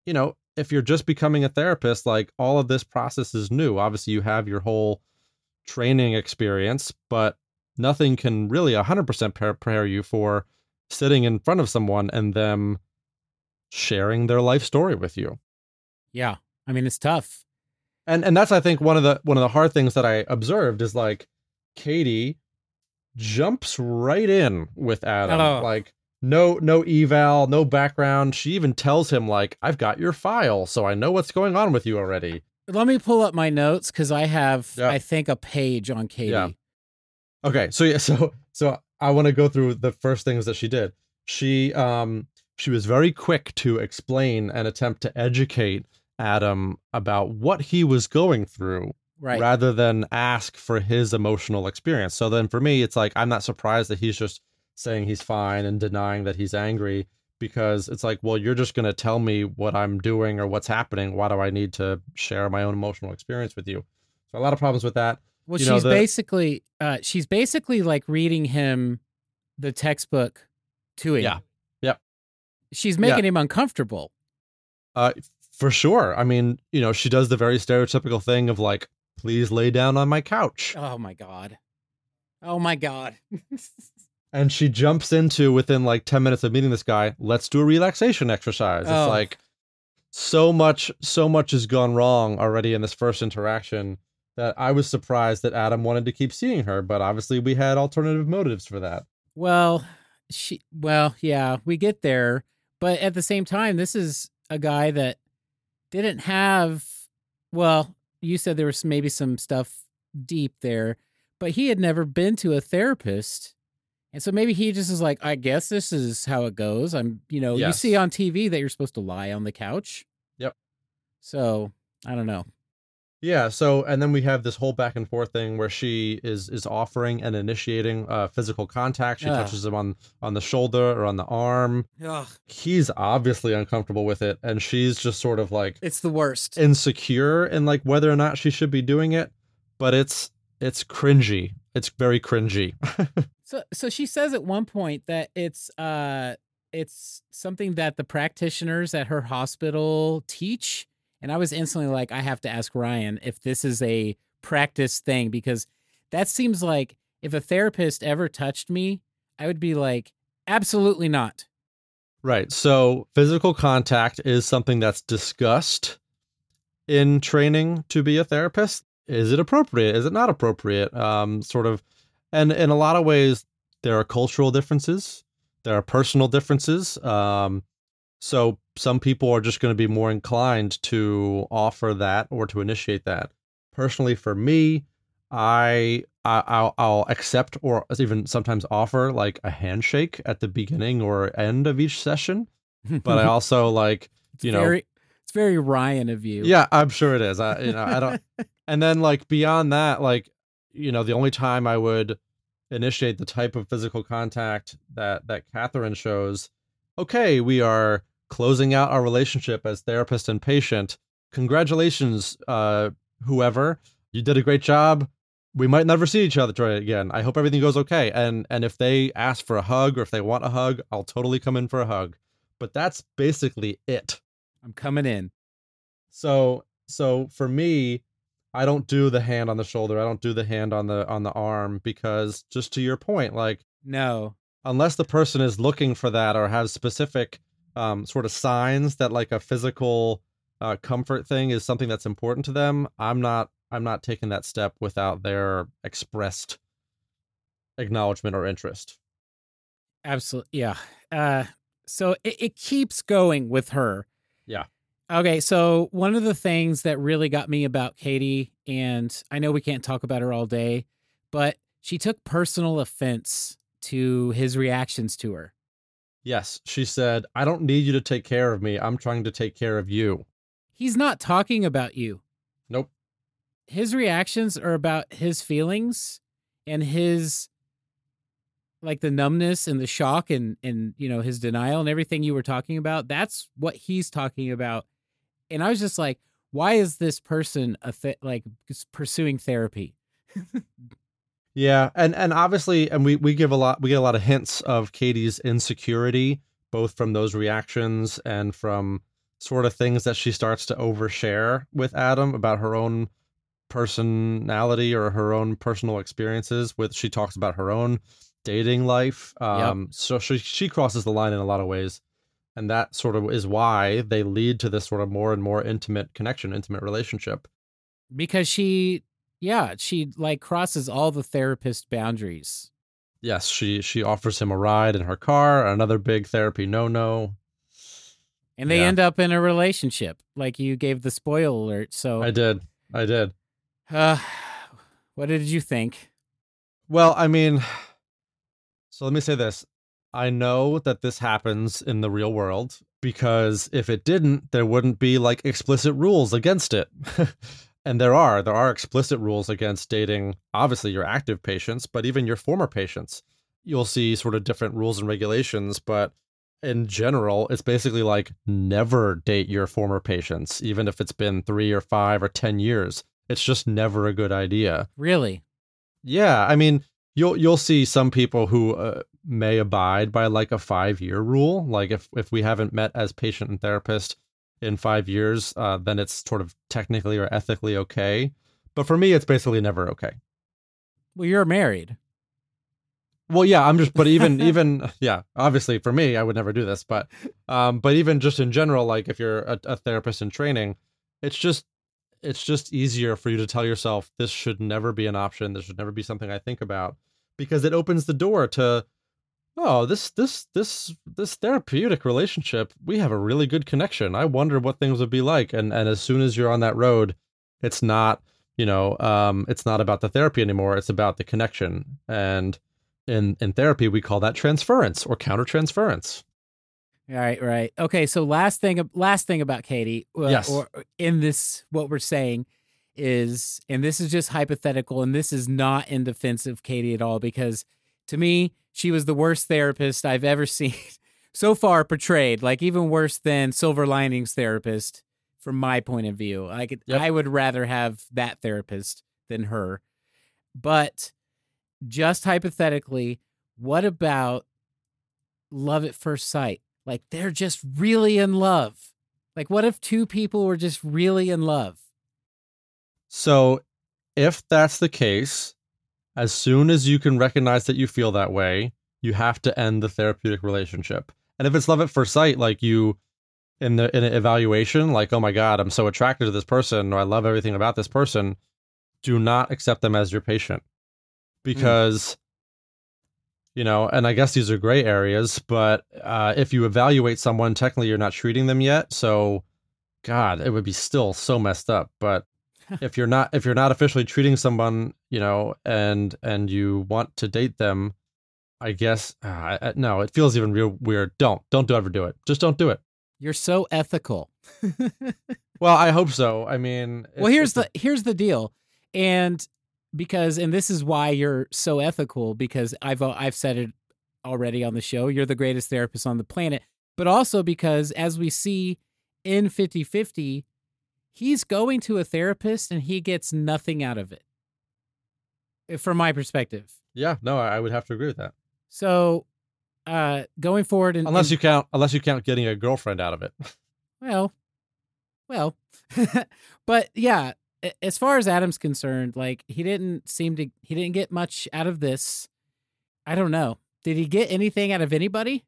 you know, if you're just becoming a therapist, like all of this process is new. Obviously, you have your whole training experience, but nothing can really 100% prepare you for sitting in front of someone and them sharing their life story with you.
Yeah. I mean, it's tough.
And and that's I think one of the one of the hard things that I observed is like Katie jumps right in with Adam.
Oh.
Like no no eval, no background. She even tells him like I've got your file, so I know what's going on with you already.
Let me pull up my notes because I have,
Yeah.
I think, a page on Katie.
Yeah. Okay, so yeah, so so I want to go through the first things that she did. She um she was very quick to explain and attempt to educate Adam about what he was going through
Right.
rather than ask for his emotional experience. So then for me it's like I'm not surprised that he's just saying he's fine and denying that he's angry because it's like, well, you're just going to tell me what I'm doing or what's happening. Why do I need to share my own emotional experience with you? So a lot of problems with that.
Well,
you know,
she's
the-
basically, uh, she's basically like reading him the textbook to him.
Yeah. Yep.
She's
Yeah.
making him uncomfortable.
Uh, for sure. I mean, you know, she does the very stereotypical thing of like, please lay down on my couch.
Oh my god. Oh my god.
And she jumps into within like 10 minutes of meeting this guy, let's do a relaxation exercise.
Oh.
It's like so much, so much has gone wrong already in this first interaction that I was surprised that Adam wanted to keep seeing her, but obviously we had alternative motives for that.
well, she. Well, yeah, we get there, but at the same time, this is a guy that didn't have. Well, you said there was maybe some stuff deep there, but he had never been to a therapist. And so maybe he just is like, I guess this is how it goes. I'm, you know, you see on TV that you're supposed to lie on the couch.
Yep.
So I don't know.
Yeah, so and then we have this whole back and forth thing where she is is offering and initiating uh physical contact. She
Ugh.
touches him on on the shoulder or on the arm.
Ugh,
He's obviously uncomfortable with it and she's just sort of like
it's the worst.
insecure in like whether or not she should be doing it, but it's it's cringy. It's very cringy.
So so she says at one point that it's uh it's something that the practitioners at her hospital teach and I was instantly like I have to ask Ryan if this is a practice thing because that seems like if a therapist ever touched me I would be like absolutely not.
Right. So physical contact is something that's discussed in training to be a therapist. Is it appropriate? Is it not appropriate? Um, sort of, and in a lot of ways, there are cultural differences. There are personal differences. Um, so some people are just going to be more inclined to offer that or to initiate that. Personally, for me, I, I I'll, I'll accept or even sometimes offer like a handshake at the beginning or end of each session. But I also like
it's
you know-
it's very Ryan of you.
yeah, I'm sure it is. I you know I don't. and then like beyond that, like you know, the only time I would initiate the type of physical contact that that Catherine shows. Okay, we are closing out our relationship as therapist and patient. Congratulations, uh, whoever you did a great job. We might never see each other again. I hope everything goes okay. And and if they ask for a hug or if they want a hug, I'll totally come in for a hug. But that's basically it.
I'm coming in.
So so for me, I don't do the hand on the shoulder. I don't do the hand on the on the arm because just to your point, like
No.
unless the person is looking for that or has specific um, sort of signs that like a physical uh, comfort thing is something that's important to them, I'm not I'm not taking that step without their expressed acknowledgement or interest.
Absolutely. Yeah. Uh, so it, it keeps going with her.
Yeah.
Okay. So one of the things that really got me about Katie, and I know we can't talk about her all day, but she took personal offense to his reactions to her.
Yes, she said, "I don't need you to take care of me. I'm trying to take care of you."
He's not talking about you.
Nope.
His reactions are about his feelings and his like the numbness and the shock and and you know his denial and everything you were talking about that's what he's talking about and i was just like why is this person a th- like pursuing therapy
Yeah, and and obviously, and we we give a lot, we get a lot of hints of Katie's insecurity, both from those reactions and from sort of things that she starts to overshare with Adam about her own personality or her own personal experiences. With she talks about her own dating life. Um, So she, she crosses the line in a lot of ways. And that sort of is why they lead to this sort of more and more intimate connection, intimate relationship.
because she yeah she like crosses all the therapist boundaries
Yes, she she offers him a ride in her car. Another big therapy no no.
and they
Yeah.
end up in a relationship like you gave the spoil alert so
I did, I did.
uh what did you think
Well, I mean, so let me say this. I know that this happens in the real world because if it didn't, there wouldn't be like explicit rules against it. and there are. There are explicit rules against dating, obviously, your active patients, but even your former patients. You'll see sort of different rules and regulations, but in general, it's basically like never date your former patients, even if it's been three or five or 10 years. It's just never a good idea.
really
Yeah, I mean, you'll you'll see some people who uh, may abide by like a five year rule. Like if if we haven't met as patient and therapist in five years, uh, then it's sort of technically or ethically okay. But for me, it's basically never okay.
well you're married
Well, yeah, I'm just, but even even yeah, obviously for me, I would never do this. But um, but even just in general, like if you're a, a therapist in training, it's just it's just easier for you to tell yourself this should never be an option. This should never be something I think about because it opens the door to oh this this this this therapeutic relationship we have a really good connection. I wonder what things would be like. And and as soon as you're on that road it's not you know um it's not about the therapy anymore. It's about the connection. And in in therapy we call that transference or countertransference.
Right right. Okay so last thing last thing about katie uh,
Yes.
or in this what we're saying is and this is just hypothetical and this is not in defense of katie at all because to me she was the worst therapist i've ever seen so far portrayed like even worse than silver linings therapist from my point of view. I could
Yep.
i would rather have that therapist than her. But just hypothetically what about love at first sight? Like they're just really in love. Like what if two people were just really in love?
So, if that's the case, as soon as you can recognize that you feel that way, you have to end the therapeutic relationship. And if it's love at first sight, like you in the in an evaluation, like, oh my God, I'm so attracted to this person, or I love everything about this person, do not accept them as your patient. Because you know, and I guess these are gray areas, but uh, if you evaluate someone, technically you're not treating them yet. So, God, it would be still so messed up. But if you're not if you're not officially treating someone, you know, and and you want to date them, I guess uh, no, it feels even real weird. Don't don't ever do it. Just don't do it.
you're so ethical
Well, I hope so. I mean,
well
it-
here's the here's the deal and because and this is why you're so ethical because i've uh, i've said it already on the show you're the greatest therapist on the planet but also because as we see in 50-50 he's going to a therapist and he gets nothing out of it eh, from my perspective
yeah, no, I I would have to agree with that.
so uh going forward and
Unless
and-
you count unless you count getting a girlfriend out of it.
Well, well, but yeah, as far as Adam's concerned, like he didn't seem to he didn't get much out of this. I don't know. Did he get anything out of anybody?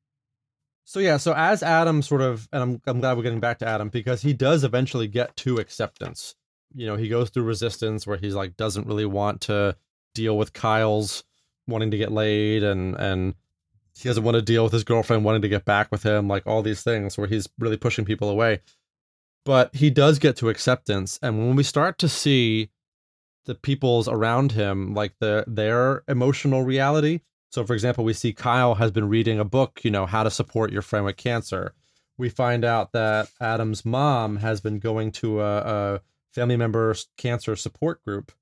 So yeah, so as Adam sort of, and I'm I'm glad we're getting back to Adam because he does eventually get to acceptance. You know, he goes through resistance where he's like doesn't really want to deal with Kyle's wanting to get laid and and he doesn't want to deal with his girlfriend wanting to get back with him, like all these things where he's really pushing people away. But he does get to acceptance, and when we start to see the people's around him, like the their emotional reality, so, for example, we see Kyle has been reading a book, you know, how to support your friend with cancer. We find out that Adam's mom has been going to a, a family member cancer support group.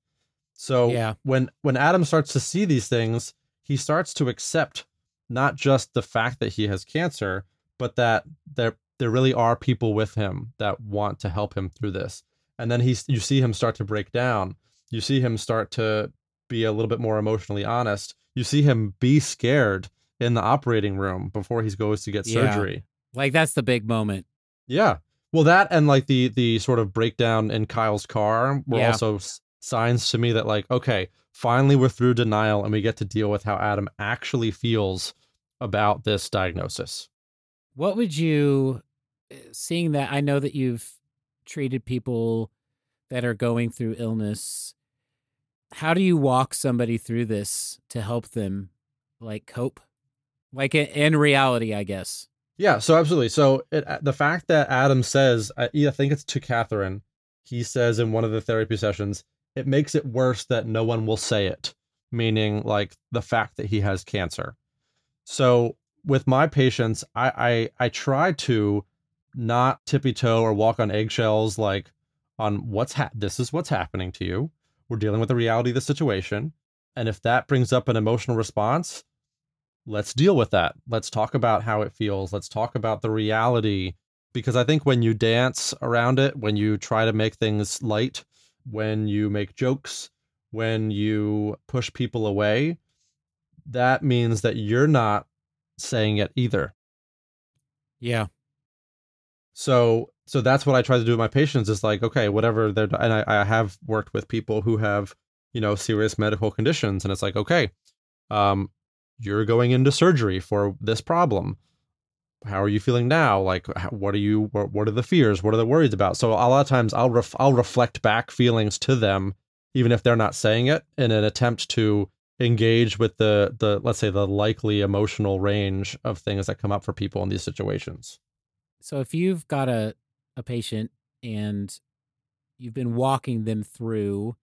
So
Yeah.
when when Adam starts to see these things, he starts to accept not just the fact that he has cancer, but that there there really are people with him that want to help him through this. And then he's you see him start to break down. You see him start to be a little bit more emotionally honest. You see him be scared in the operating room before he goes to get
Yeah.
surgery.
Like that's the big moment.
Yeah. Well, that and like the the sort of breakdown in Kyle's car were
Yeah.
also signs to me that like okay finally we're through denial and we get to deal with how adam actually feels about this diagnosis
What would you, uh, seeing that I know that you've treated people that are going through illness, how do you walk somebody through this to help them like cope? Like in, reality, I guess.
Yeah, so absolutely. So it, uh, the fact that Adam says, I, I think it's to Catherine, he says in one of the therapy sessions, it makes it worse that no one will say it, meaning like the fact that he has cancer. So with my patients, I I, I try to not tippy toe or walk on eggshells, like on what's ha- this is what's happening to you. We're dealing with the reality of the situation, and if that brings up an emotional response, let's deal with that. Let's talk about how it feels. Let's talk about the reality. Because I think when you dance around it, when you try to make things light, when you make jokes, when you push people away, that means that you're not saying it either.
Yeah.
So so that's what I try to do with my patients is like, okay, whatever they're and I, I have worked with people who have, you know, serious medical conditions, and it's like, okay, um, you're going into surgery for this problem. How are you feeling now? Like, what are you? What, what are the fears? What are the worries about? So a lot of times I'll ref, I'll reflect back feelings to them, even if they're not saying it, in an attempt to engage with the the let's say the likely emotional range of things that come up for people in these situations.
So if you've got a a patient and you've been walking them through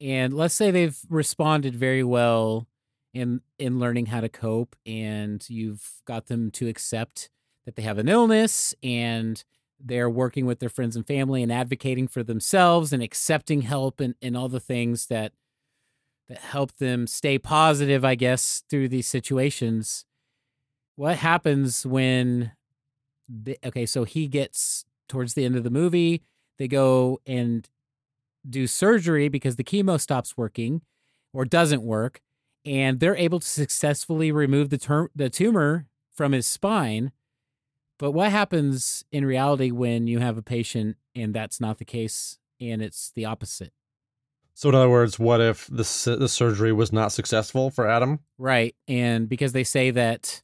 and let's say they've responded very well in in learning how to cope and you've got them to accept that they have an illness and they're working with their friends and family and advocating for themselves and accepting help and, and all the things that that help them stay positive, I guess, through these situations. What happens when the, okay, so he gets towards the end of the movie, they go and do surgery because the chemo stops working or doesn't work and they're able to successfully remove the term the tumor from his spine. But what happens in reality when you have a patient and that's not the case and it's the opposite?
So in other words, what if the the surgery was not successful for Adam?
Right. And because they say that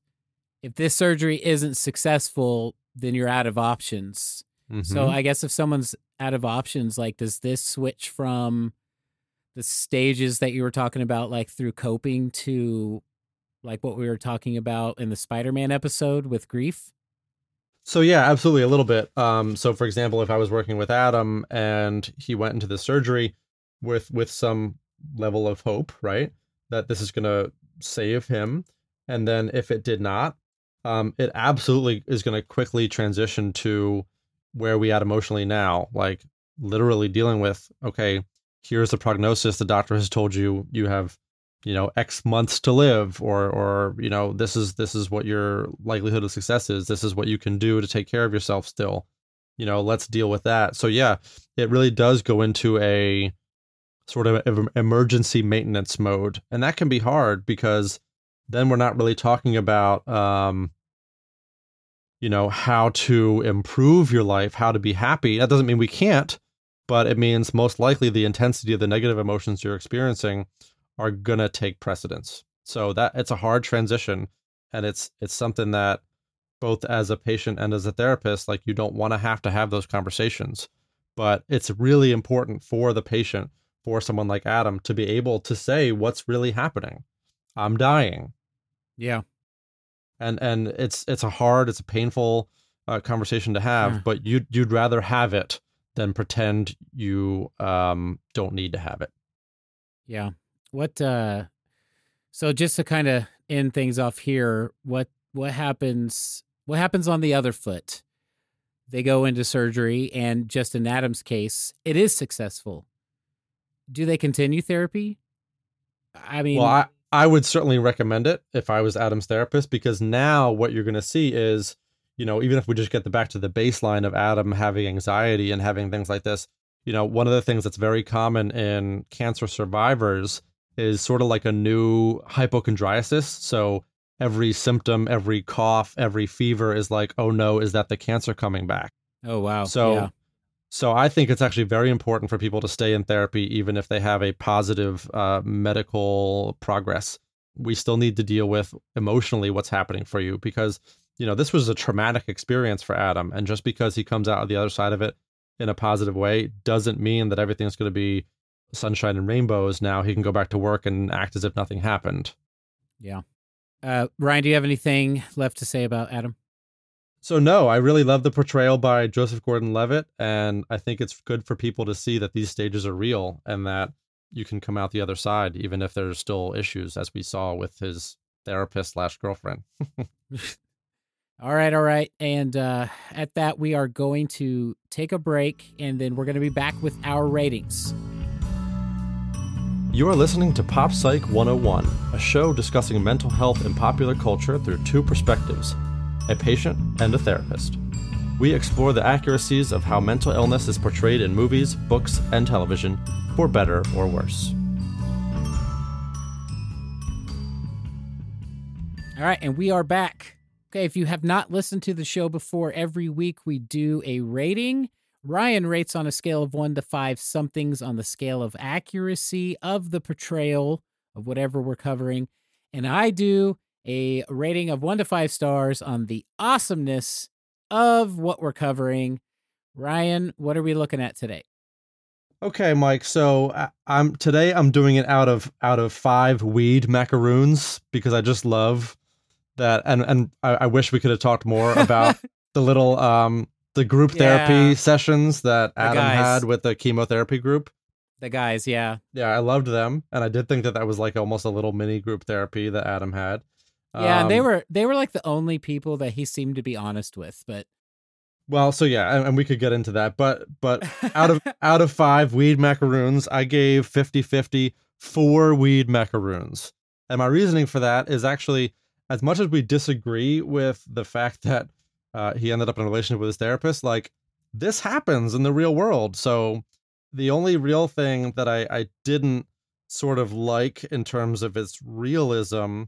if this surgery isn't successful, then you're out of options. So
Mhm.
I guess if someone's out of options, like does this switch from the stages that you were talking about, like through coping to like what we were talking about in the Spider-Man episode with grief?
So yeah, absolutely a little bit. Um, so for example, if I was working with Adam and he went into the surgery with with some level of hope, right, that this is going to save him, and then if it did not, um, it absolutely is going to quickly transition to where we at emotionally now, like literally dealing with okay, here's the prognosis the doctor has told you you have you know x months to live or or you know this is this is what your likelihood of success is. This is what you can do to take care of yourself still. You know let's deal with that. So yeah it really does go into a sort of emergency maintenance mode. And that can be hard because then we're not really talking about um you know how to improve your life how to be happy that doesn't mean we can't but it means most likely the intensity of the negative emotions you're experiencing are gonna take precedence. So that it's a hard transition, and it's it's something that both as a patient and as a therapist, like you don't want to have to have those conversations, but it's really important for the patient, for someone like Adam, to be able to say what's really happening. I'm dying,
Yeah.
And and it's it's a hard, it's a painful uh, conversation to have,
Yeah.
but you you'd rather have it than pretend you um don't need to have it.
Yeah. What uh so just to kind of end things off here, what what happens what happens on the other foot? They go into surgery and just in Adam's case, it is successful. Do they continue therapy? I mean,
well, I, I would certainly recommend it if I was Adam's therapist because now what you're going to see is, you know, even if we just get the back to the baseline of Adam having anxiety and having things like this, you know, one of the things that's very common in cancer survivors is sort of like a new hypochondriasis. So every symptom, every cough, every fever is like, oh no, is that the cancer coming back?
oh wow.
So
yeah.
So I think it's actually very important for people to stay in therapy, even if they have a positive uh, medical progress. We still need to deal with emotionally what's happening for you because, you know, this was a traumatic experience for Adam. And just because he comes out of the other side of it in a positive way doesn't mean that everything's going to be sunshine and rainbows. Now he can go back to work and act as if nothing happened.
Yeah. Uh, Ryan, do you have anything left to say about Adam?
So no, I really love the portrayal by Joseph Gordon-Levitt, and I think it's good for people to see that these stages are real and that you can come out the other side, even if there's still issues, as we saw with his therapist slash girlfriend.
all right, all right, and uh, at that we are going to take a break, and then we're going to be back with our ratings.
You are listening to Pop Psych 101, a show discussing mental health and popular culture through two perspectives a patient, and a therapist. We explore the accuracies of how mental illness is portrayed in movies, books, and television, for better or worse.
All right, and we are back. Okay, if you have not listened to the show before, every week we do a rating. Ryan rates on a scale of one to five somethings on the scale of accuracy of the portrayal of whatever we're covering. And I do a rating of one to five stars on the awesomeness of what we're covering. Ryan, what are we looking at today?
Okay, Mike. So uh, I'm today I'm doing it out of out of five weed macaroons because I just love that, and and I, I wish we could have talked more about the little um the group therapy yeah. sessions that Adam had with the chemotherapy group.
The guys, yeah,
yeah, I loved them, and I did think that that was like almost a little mini group therapy that Adam had.
Yeah, um, they were they were like the only people that he seemed to be honest with, but
well, so yeah, and, and we could get into that, but but out of out of 5 weed macaroons, I gave 50-50 four weed macaroons. And my reasoning for that is actually as much as we disagree with the fact that uh, he ended up in a relationship with his therapist, like this happens in the real world. So the only real thing that I, I didn't sort of like in terms of its realism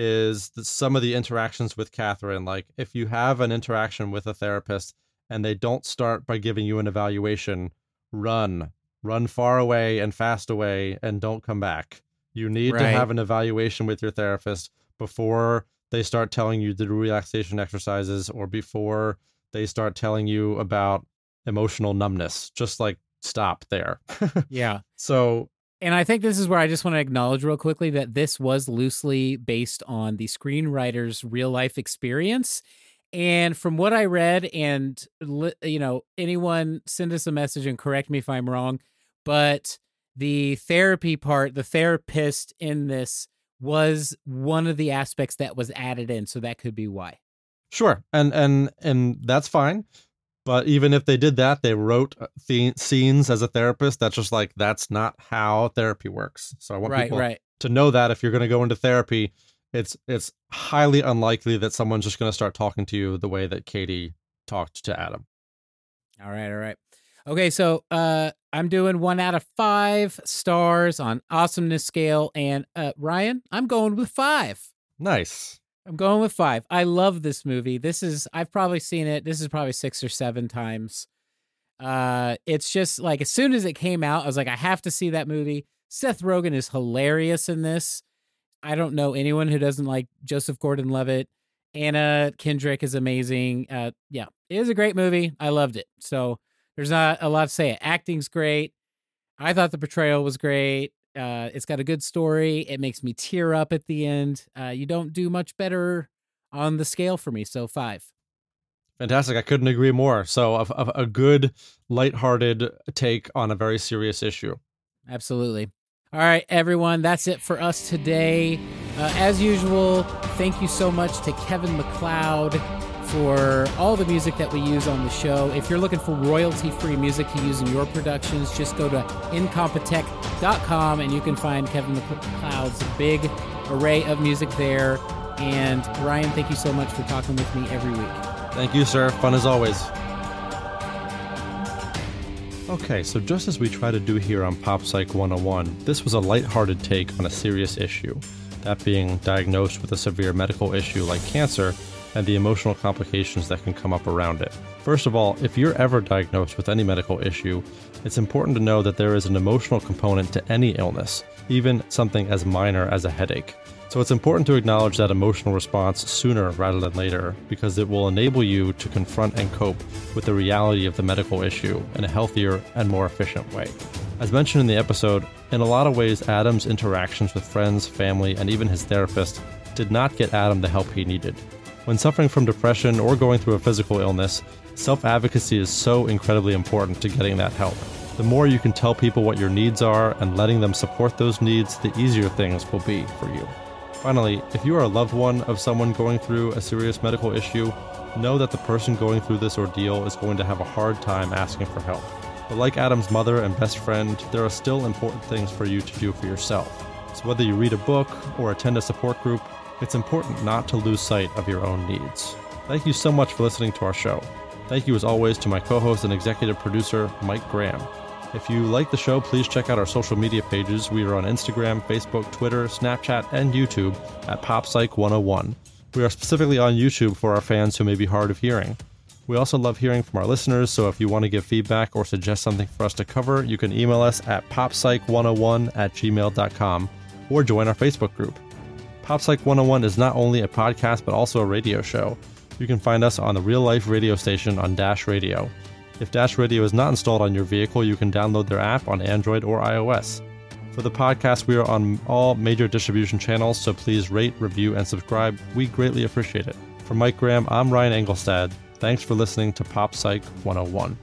is the, some of the interactions with Catherine. Like if you have an interaction with a therapist and they don't start by giving you an evaluation, run, run far away and fast away and don't come back. You need right. to have an evaluation with your therapist before they start telling you to do relaxation exercises or before they start telling you about emotional numbness. Just like stop there.
yeah.
So
and I think this is where I just want to acknowledge real quickly that this was loosely based on the screenwriter's real life experience. And from what I read, and you know, anyone send us a message and correct me if I'm wrong, but the therapy part, the therapist in this was one of the aspects that was added in, so that could be why.
Sure, and and and that's fine. But even if they did that, they wrote uh, the- scenes as a therapist. That's just like that's not how therapy works. So I want right, people right. to know that if you're going to go into therapy, it's it's highly unlikely that someone's just going to start talking to you the way that Katie talked to Adam.
All right, all right. Okay, so uh I'm doing one out of five stars on awesomeness scale, and uh Ryan, I'm going with five.
Nice.
I'm going with five. I love this movie. This is I've probably seen it. This is probably six or seven times. Uh, it's just like as soon as it came out, I was like, I have to see that movie. Seth Rogen is hilarious in this. I don't know anyone who doesn't like Joseph Gordon-Levitt. Anna Kendrick is amazing. Uh, yeah, it is a great movie. I loved it. So there's not a lot to say. Acting's great. I thought the portrayal was great. Uh, it's got a good story. It makes me tear up at the end. Uh, you don't do much better on the scale for me. So five.
Fantastic. I couldn't agree more. So a, a, a good, lighthearted take on a very serious issue.
Absolutely. All right, everyone. That's it for us today. Uh, as usual, thank you so much to Kevin MacLeod for all the music that we use on the show. If you're looking for royalty free music to use in your productions, just go to incompetech.com and you can find Kevin MacLeod's big array of music there. And Ryan, thank you so much for talking with me every week.
Thank you, sir. Fun as always. Okay, so just as we try to do here on Pop Psych 101, this was a light-hearted take on a serious issue that being diagnosed with a severe medical issue like cancer and the emotional complications that can come up around it. First of all, if you're ever diagnosed with any medical issue, it's important to know that there is an emotional component to any illness, even something as minor as a headache. So it's important to acknowledge that emotional response sooner rather than later because it will enable you to confront and cope with the reality of the medical issue in a healthier and more efficient way. As mentioned in the episode, in a lot of ways, Adam's interactions with friends, family, and even his therapist did not get Adam the help he needed. When suffering from depression or going through a physical illness, self advocacy is so incredibly important to getting that help. The more you can tell people what your needs are and letting them support those needs, the easier things will be for you. Finally, if you are a loved one of someone going through a serious medical issue, know that the person going through this ordeal is going to have a hard time asking for help. But like Adam's mother and best friend, there are still important things for you to do for yourself. So whether you read a book or attend a support group, it's important not to lose sight of your own needs. Thank you so much for listening to our show. Thank you, as always, to my co host and executive producer, Mike Graham. If you like the show, please check out our social media pages. We are on Instagram, Facebook, Twitter, Snapchat, and YouTube at PopPsych101. We are specifically on YouTube for our fans who may be hard of hearing. We also love hearing from our listeners, so if you want to give feedback or suggest something for us to cover, you can email us at poppsych101 at gmail.com or join our Facebook group. Pop Psych 101 is not only a podcast but also a radio show. You can find us on the real life radio station on Dash Radio. If Dash Radio is not installed on your vehicle, you can download their app on Android or iOS. For the podcast, we are on all major distribution channels, so please rate, review, and subscribe. We greatly appreciate it. For Mike Graham, I'm Ryan Engelstad. Thanks for listening to Pop Psych 101.